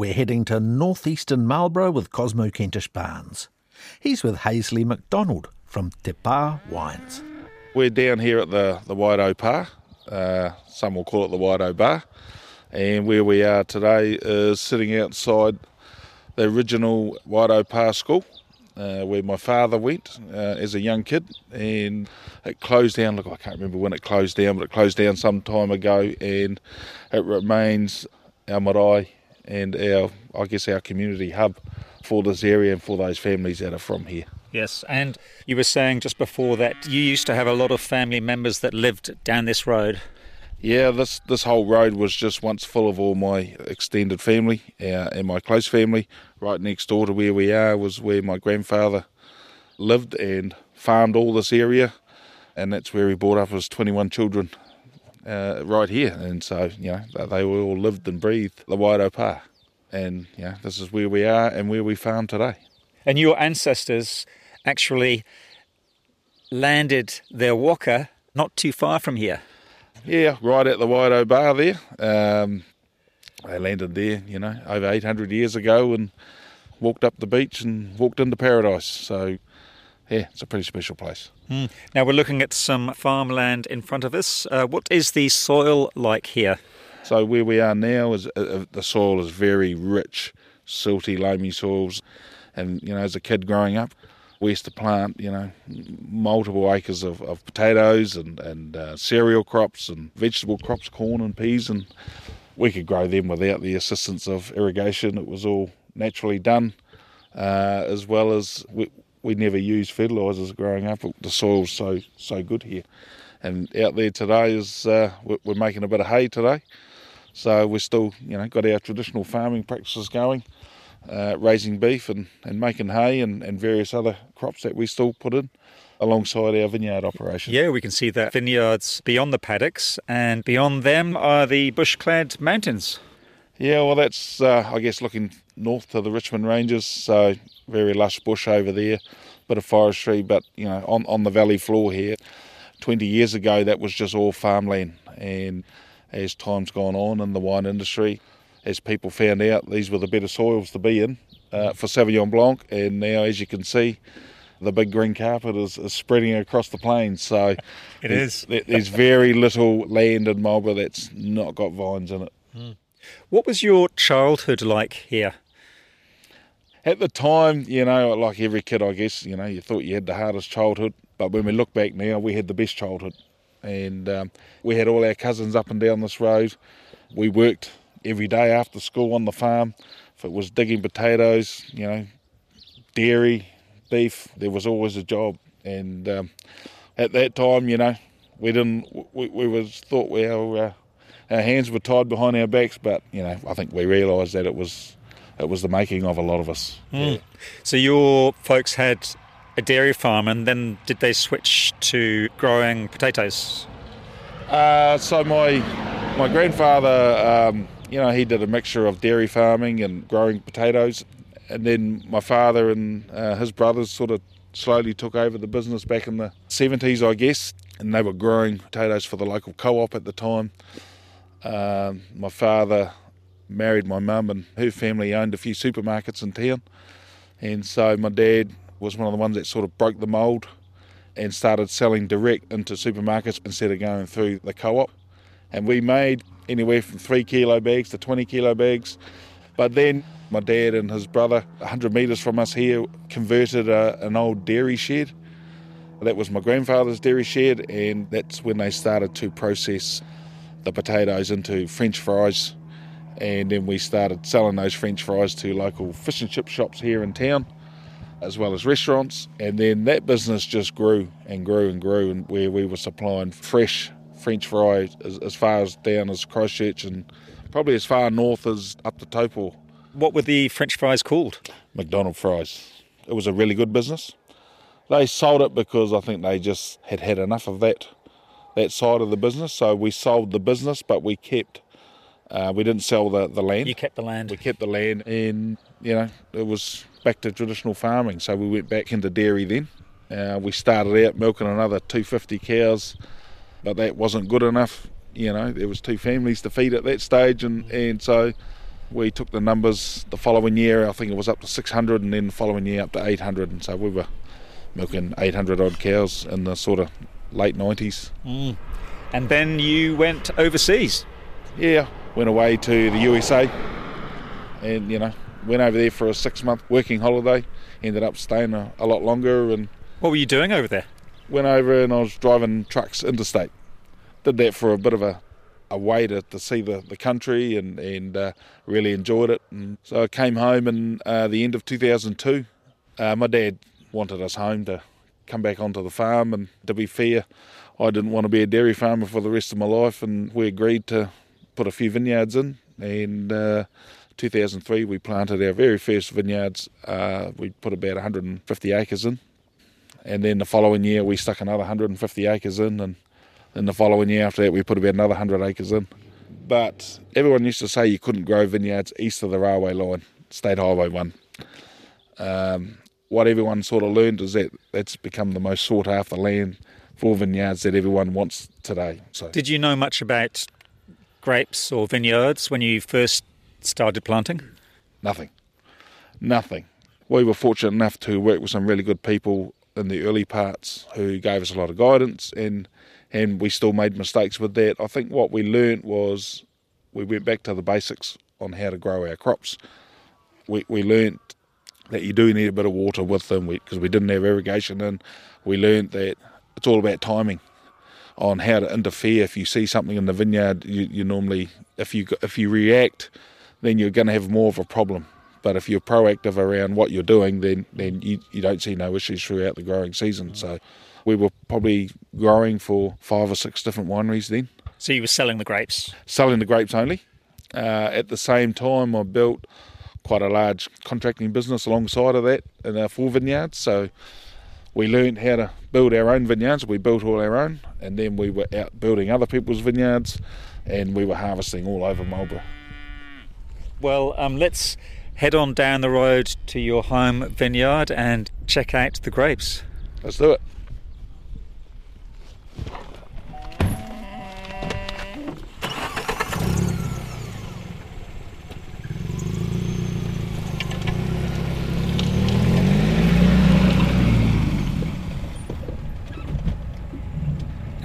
We're heading to northeastern Marlborough with Cosmo Kentish Barnes. He's with Haysley MacDonald from Te Pā Wines. We're down here at the, the Wairau Pā, uh, some will call it the Wairau Bar, and where we are today is sitting outside the original Wairau Pā school. Uh, where my father went uh, as a young kid, and it closed down. Look, I can't remember when it closed down, but it closed down some time ago, and it remains our marae and our, I guess, our community hub for this area and for those families that are from here. Yes, and you were saying just before that you used to have a lot of family members that lived down this road. Yeah, this this whole road was just once full of all my extended family uh, and my close family. Right next door to where we are was where my grandfather lived and farmed all this area, and that's where he brought up his 21 children uh, right here. And so, you know, they all lived and breathed the Wairau Pā. And, you know, this is where we are and where we farm today. And your ancestors actually landed their waka not too far from here. Yeah, right at the Wairau Bar there. Um, they landed there, you know, over 800 years ago and walked up the beach and walked into paradise. So, yeah, it's a pretty special place. Mm. Now we're looking at some farmland in front of us. Uh, what is the soil like here? So where we are now is uh, uh, the soil is very rich, silty, loamy soils, and you know as a kid growing up, we used to plant you know multiple acres of, of potatoes and and uh, cereal crops and vegetable crops, corn and peas, and we could grow them without the assistance of irrigation. It was all naturally done, uh, as well as we, we never used fertilisers growing up. The soil's so so good here, and out there today is uh, we're making a bit of hay today, so we're still you know got our traditional farming practices going, uh, raising beef and, and making hay and, and various other crops that we still put in alongside our vineyard operation. Yeah, we can see the vineyards beyond the paddocks, and beyond them are the bush-clad mountains. Yeah, well, that's uh, I guess looking north to the Richmond Ranges, so very lush bush over there, bit of forestry, but you know on on the valley floor here. 20 years ago, that was just all farmland, and as time's gone on in the wine industry, as people found out these were the better soils to be in uh, for Sauvignon Blanc, and now as you can see, the big green carpet is, is spreading across the plains. So it is. There's very little land in Marlborough that's not got vines in it. Mm. What was your childhood like here? At the time, you know, like every kid, I guess, you know, you thought you had the hardest childhood. But when we look back now, we had the best childhood. And um, we had all our cousins up and down this road. We worked every day after school on the farm. If it was digging potatoes, you know, dairy, beef, there was always a job. And um, at that time, you know, we didn't, we, we was thought we, our, uh, our hands were tied behind our backs, but, you know, I think we realised that it was it was the making of a lot of us. Mm. Yeah. So your folks had a dairy farm, and then did they switch to growing potatoes? Uh, so my my grandfather, um, you know, he did a mixture of dairy farming and growing potatoes, and then my father and uh, his brothers sort of slowly took over the business back in the 70s, I guess, and they were growing potatoes for the local co-op at the time. Um, my father married my mum, and her family owned a few supermarkets in town. And so my dad was one of the ones that sort of broke the mould and started selling direct into supermarkets instead of going through the co op. And we made anywhere from three kilo bags to 20 kilo bags. But then my dad and his brother, 100 metres from us here, converted a, an old dairy shed. That was my grandfather's dairy shed, and that's when they started to process the potatoes into French fries and then we started selling those French fries to local fish and chip shops here in town, as well as restaurants. And then that business just grew and grew and grew, and where we were supplying fresh French fries as, as far as down as Christchurch and probably as far north as up to Taupo. What were the French fries called? McDonald fries. It was a really good business. They sold it because I think they just had had enough of that that side of the business. So we sold the business, but we kept uh, we didn't sell the, the land. You kept the land. We kept the land, and you know it was back to traditional farming. So we went back into dairy then. Uh, we started out milking another 250 cows, but that wasn't good enough. You know, there was two families to feed at that stage, and, and so we took the numbers the following year. I think it was up to 600, and then the following year up to 800, and so we were milking 800 odd cows in the sort of late 90s. Mm. And then you went overseas. Yeah, went away to the USA, and you know went over there for a six month working holiday. Ended up staying a, a lot longer and. What were you doing over there? Went over and I was driving trucks interstate. Did that for a bit of a, a way to, to see the, the country and, and uh, really enjoyed it. And so I came home in uh, the end of 2002. Uh, my dad wanted us home to come back onto the farm, and to be fair, I didn't want to be a dairy farmer for the rest of my life, and we agreed to put a few vineyards in. And uh, 2003, we planted our very first vineyards. Uh, we put about 150 acres in, and then the following year we stuck another 150 acres in, and then the following year after that we put about another 100 acres in. But everyone used to say you couldn't grow vineyards east of the railway line, State Highway 1. Um, what everyone sort of learned is that that's become the most sought after land for vineyards that everyone wants today. So, did you know much about grapes or vineyards when you first started planting? Nothing, nothing. We were fortunate enough to work with some really good people in the early parts who gave us a lot of guidance, and and we still made mistakes with that. I think what we learned was we went back to the basics on how to grow our crops. We we learned that you do need a bit of water with them because we, we, didn't have irrigation and we learned that it's all about timing on how to interfere. If you see something in the vineyard you, you normally if you if you react then you're going to have more of a problem. But if you're proactive around what you're doing then then you, you don't see no issues throughout the growing season. So we were probably growing for five or six different wineries then. So you were selling the grapes? Selling the grapes only. Uh, at the same time I built quite a large contracting business alongside of that in our four vineyards. So we learned how to build our own vineyards. We built all our own, and then we were out building other people's vineyards, and we were harvesting all over Marlborough. Well, um, let's head on down the road to your home vineyard and check out the grapes. Let's do it.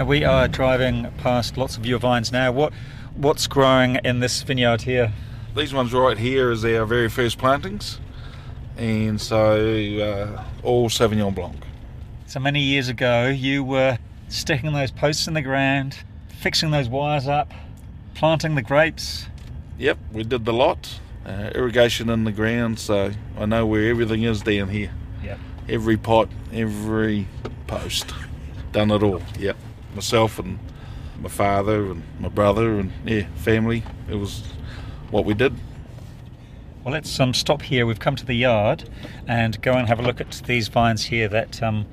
We are driving past lots of your vines now. What what's growing in this vineyard here? These ones right here is our very first plantings, and so uh, all Sauvignon Blanc. So many years ago, you were sticking those posts in the ground, fixing those wires up, planting the grapes. Yep, we did the lot. Uh, irrigation in the ground, so I know where everything is down here. Yep. Every pot, every post, done it all. Yep myself and my father and my brother and yeah, family. It was what we did. Well, let's um, stop here. We've come to the yard and go and have a look at these vines here that um,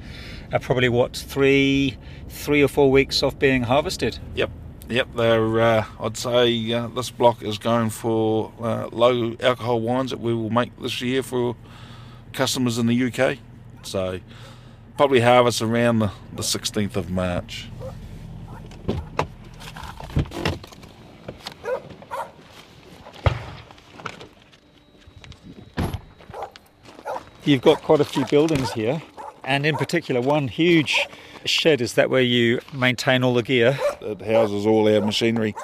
are probably what three, three or four weeks off being harvested. Yep, yep. They're. Uh, I'd say uh, this block is going for uh, low alcohol wines that we will make this year for customers in the UK. So probably harvest around the, the 16th of March. You've got quite a few buildings here, and in particular, one huge shed. Is that where you maintain all the gear? It houses all our machinery.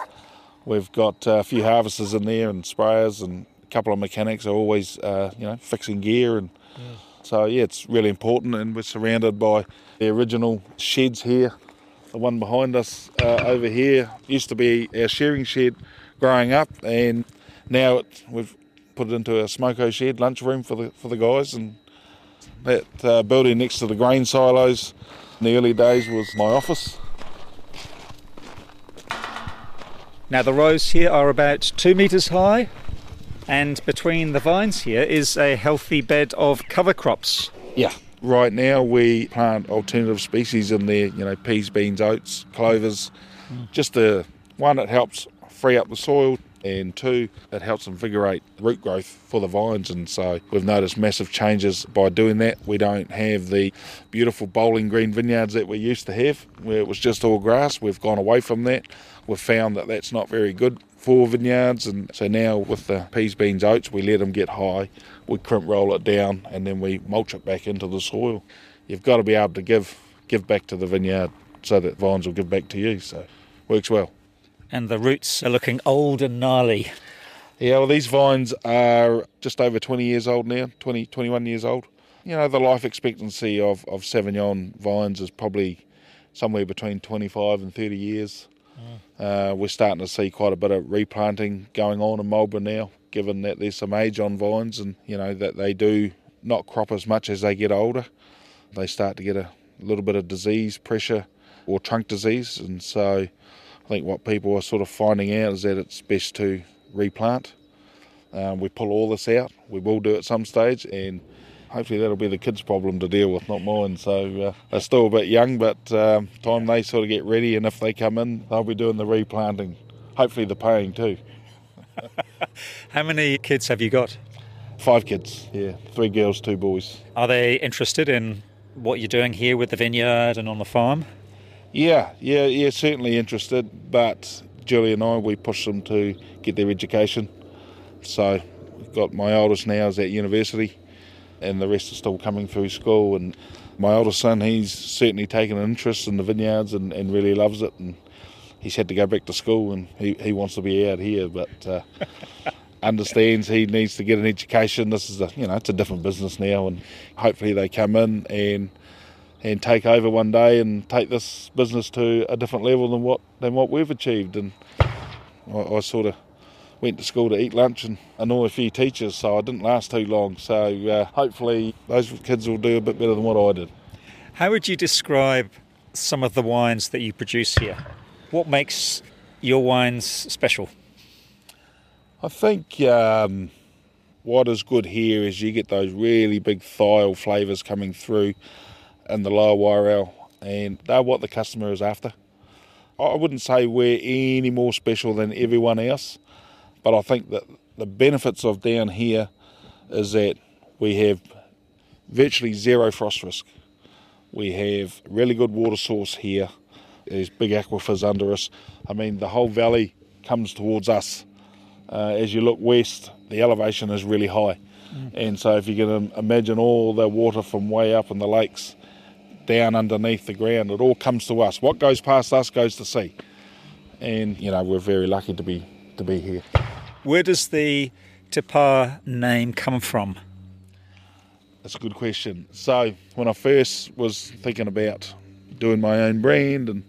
We've got a few harvesters in there and sprayers, and a couple of mechanics are always, uh, you know, fixing gear. And yeah. so, yeah, it's really important. And we're surrounded by the original sheds here. The one behind us uh, over here used to be our shearing shed growing up, and now it, we've put it into a smoko shed, lunchroom for the for the guys, and that uh, building next to the grain silos in the early days was my office. Now, the rows here are about two metres high, and between the vines here is a healthy bed of cover crops. Yeah. Right now, we plant alternative species in there, you know, peas, beans, oats, clovers. Just the one that helps free up the soil, and two, it helps invigorate root growth for the vines. And so we've noticed massive changes by doing that. We don't have the beautiful bowling green vineyards that we used to have, where it was just all grass. We've gone away from that. We've found that that's not very good for vineyards, and so now with the peas, beans, oats, we let them get high. We crimp roll it down, and then we mulch it back into the soil. You've got to be able to give give back to the vineyard so that vines will give back to you. So works well. And the roots are looking old and gnarly. Yeah, well, these vines are just over 20 years old now, 20, 21 years old. You know, the life expectancy of, of Sauvignon vines is probably somewhere between 25 and 30 years. Uh, we're starting to see quite a bit of replanting going on in Marlborough now, given that there's some age on vines and, you know, that they do not crop as much as they get older. They start to get a little bit of disease pressure or trunk disease. And so I think what people are sort of finding out is that it's best to replant. Um, we pull all this out. We will do it some stage, and hopefully that'll be the kids' problem to deal with, not mine. So uh, they're still a bit young, but um, time they sort of get ready, and if they come in, they'll be doing the replanting. Hopefully the paying too. How many kids have you got? Five kids, yeah, three girls, two boys. Are they interested in what you're doing here with the vineyard and on the farm? Yeah, yeah, yeah, certainly interested, but Julie and I, we push them to get their education. So we've got my oldest now is at university, and the rest are still coming through school. And my oldest son, he's certainly taken an interest in the vineyards and, and really loves it. And he's had to go back to school, and he, he wants to be out here, but uh, understands he needs to get an education. This is a you know it's a different business now, and hopefully they come in and and take over one day and take this business to a different level than what than what we've achieved. And I, I sort of went to school to eat lunch and annoy a few teachers, so I didn't last too long. So uh, hopefully those kids will do a bit better than what I did. How would you describe some of the wines that you produce here? What makes your wines special? I think um, what is good here is you get those really big thiol flavours coming through in the lower Wairau, and they're what the customer is after. I wouldn't say we're any more special than everyone else, but I think that the benefits of down here is that we have virtually zero frost risk. We have really good water source here. There's big aquifers under us. I mean, the whole valley comes towards us. Uh, as you look west, the elevation is really high. And so, if you can imagine all the water from way up in the lakes down underneath the ground, it all comes to us. What goes past us goes to sea. And, you know, we're very lucky to be, to be here. Where does the Te Pā name come from? That's a good question. So, when I first was thinking about doing my own brand and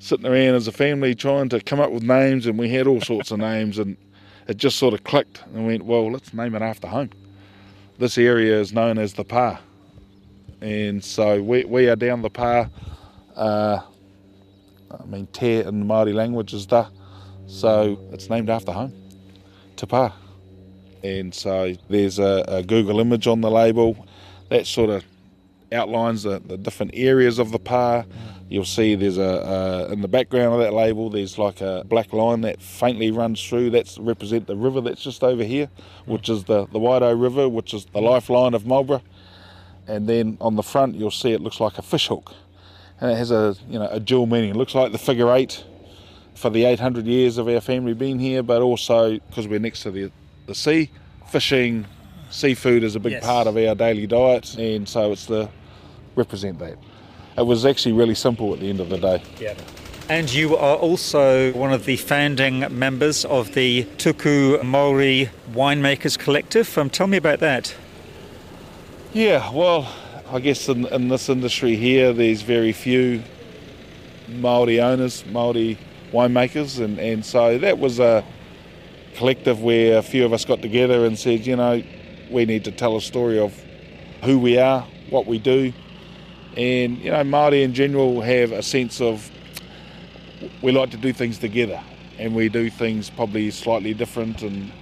sitting around as a family trying to come up with names, and we had all sorts of names, and it just sort of clicked and went, well, let's name it after home. This area is known as the Pā, and so we, we are down the Pā. Uh, I mean, te in the Māori language is da, so it's named after home, Te Pā. And so there's a, a Google image on the label that sort of outlines the, the different areas of the Pā. You'll see there's a, a in the background of that label. There's like a black line that faintly runs through. That's represent the river that's just over here, which is the the Wairau River, which is the lifeline of Marlborough. And then on the front, you'll see it looks like a fishhook, and it has a you know a dual meaning. It looks like the figure eight for the 800 years of our family being here, but also because we're next to the the sea, fishing, seafood is a big Yes. part of our daily diet, and so it's the represent that. It was actually really simple at the end of the day. Yeah. And you are also one of the founding members of the Tuku Maori Winemakers Collective. Um, tell me about that. Yeah, well, I guess in, in this industry here, there's very few Maori owners, Maori winemakers, and, and so that was a collective where a few of us got together and said, you know, we need to tell a story of who we are, what we do, and you know, Maori in general have a sense of we like to do things together, and we do things probably slightly different, and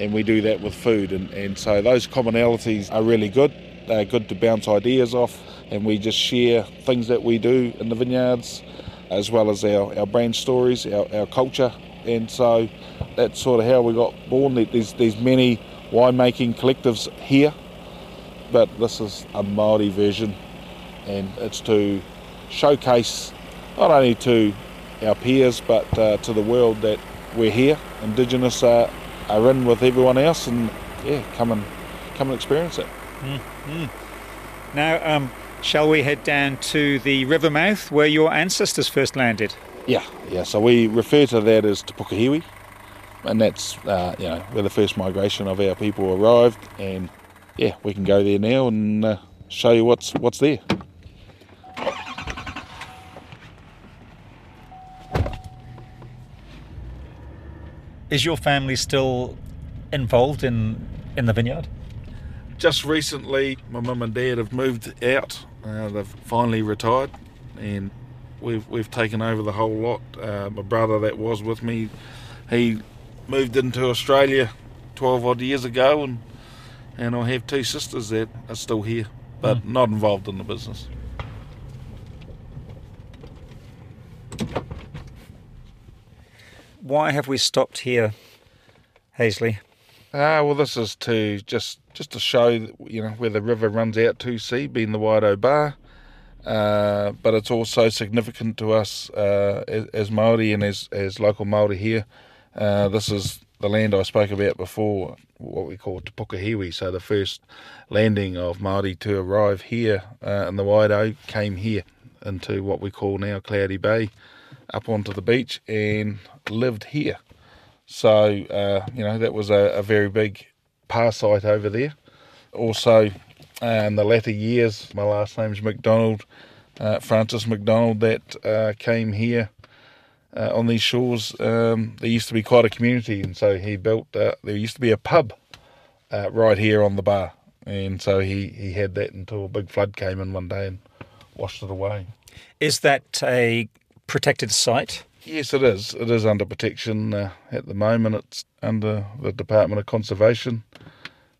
and we do that with food, and, and so those commonalities are really good. They're good to bounce ideas off, and we just share things that we do in the vineyards, as well as our, our brand stories, our, our culture, and so that's sort of how we got born. There's there's many winemaking collectives here, but this is a Maori version, and it's to showcase not only to our peers but uh, to the world that we're here. Indigenous are, are in with everyone else, and yeah, come and come and experience it. Now, um, shall we head down to the river mouth where your ancestors first landed? Yeah, yeah. So we refer to that as Te and that's uh, you know where the first migration of our people arrived, and yeah, we can go there now and uh, show you what's what's there. Is your family still involved in in the vineyard? Just recently, my mum and dad have moved out. Uh, they've finally retired, and we've we've taken over the whole lot. Uh, my brother that was with me, he moved into Australia twelve odd years ago, and and I have two sisters that are still here, but not involved in the business. Why have we stopped here, Haysley? Ah, well, this is to just just to show you know where the river runs out to sea, being the Wairau Bar. Uh, but it's also significant to us uh, as, as Maori and as as local Maori here. Uh, this is the land I spoke about before, what we call Te Pokohiwi. So the first landing of Maori to arrive here uh, in the Wairau came here into what we call now Cloudy Bay, up onto the beach and lived here. So, uh, you know, that was a, a very big pā site over there. Also, uh, in the latter years, my last name's McDonald, uh, Francis McDonald, that uh, came here uh, on these shores. Um, there used to be quite a community, and so he built, uh, there used to be a pub right here on the bar. And so he, he had that until a big flood came in one day and washed it away. Is that a protected site? Yes, it is. It is under protection uh, at the moment. It's under the Department of Conservation,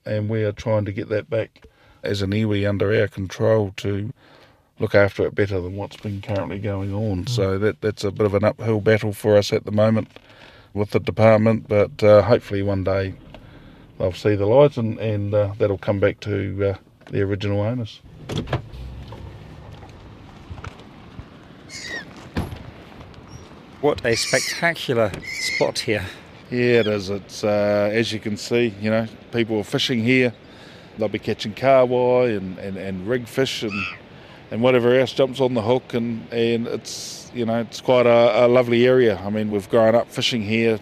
and we are trying to get that back as an iwi under our control to look after it better than what's been currently going on. So that that's a bit of an uphill battle for us at the moment with the department, but uh, hopefully one day they'll see the light and and uh, that'll come back to uh, the original owners. What a spectacular spot here. Yeah, it is. It's uh, as you can see, you know, people are fishing here. They'll be catching kahawai and, and, and rig fish and and whatever else jumps on the hook, and, and it's you know it's quite a, a lovely area. I mean, we've grown up fishing here,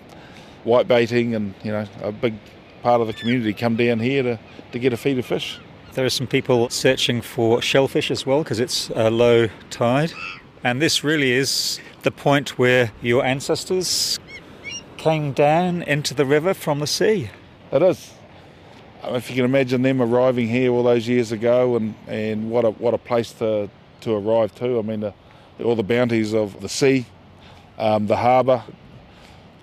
white baiting, and you know a big part of the community come down here to, to get a feed of fish. There are some people searching for shellfish as well because it's a low tide. And this really is the point where your ancestors came down into the river from the sea. It is. I mean, if you can imagine them arriving here all those years ago, and, and what a what a place to to arrive to. I mean, the, all the bounties of the sea, um, the harbour,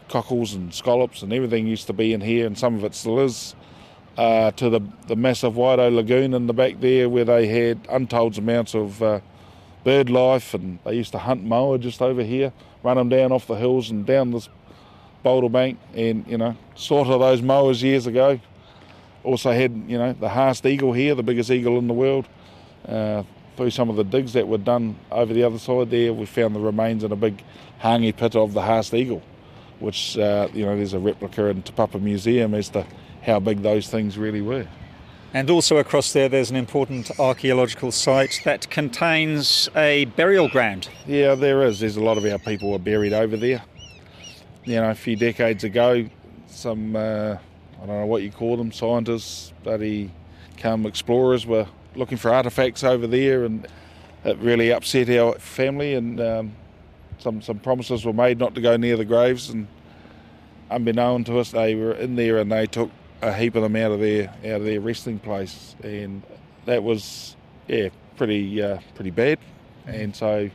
cockles and scallops and everything used to be in here, and some of it still is. Uh, to the the massive Wairau Lagoon in the back there, where they had untold amounts of uh, bird life, and they used to hunt moa just over here, run them down off the hills and down this boulder bank, and you know, slaughter those moas years ago. Also had you know the Haast eagle here, the biggest eagle in the world. Uh, through some of the digs that were done over the other side there, we found the remains in a big hangi pit of the Haast eagle, which uh, you know there's a replica in Te Papa Museum as to how big those things really were. And also across there, there's an important archaeological site that contains a burial ground. Yeah, there is. There's a lot of our people are buried over there. You know, a few decades ago, some uh, I don't know what you call them, scientists, bloody come explorers were looking for artifacts over there, and it really upset our family. And um, some some promises were made not to go near the graves, and unbeknown to us, they were in there and they took a heap of them out of their out of their resting place, and that was yeah pretty uh, pretty bad. And so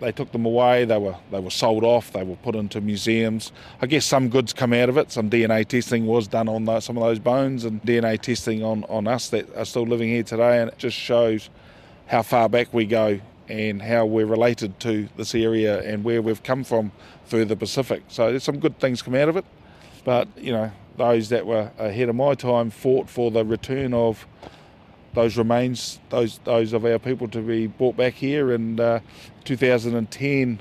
they took them away. They were they were sold off. They were put into museums. I guess some goods come out of it. Some DNA testing was done on some of those bones, and DNA testing on on us that are still living here today. And it just shows how far back we go and how we're related to this area and where we've come from through the Pacific. So there's some good things come out of it. But you know, those that were ahead of my time fought for the return of those remains, those those of our people to be brought back here. And uh, 2010,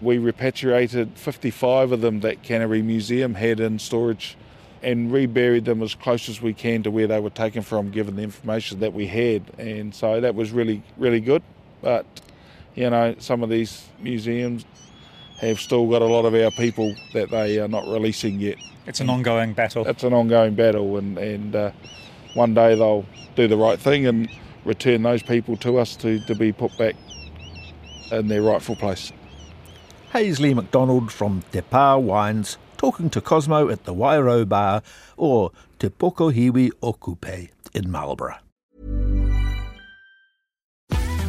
we repatriated 55 of them that Canterbury Museum had in storage, and reburied them as close as we can to where they were taken from, given the information that we had. And so that was really really good. But you know, some of these museums have still got a lot of our people that they are not releasing yet. It's an ongoing battle. It's an ongoing battle, and and uh, one day they'll do the right thing and return those people to us to, to be put back in their rightful place. Haysley MacDonald from Te Pā Wines talking to Cosmo at the Wairau Bar or Te Pokohiwi o Kupe in Marlborough.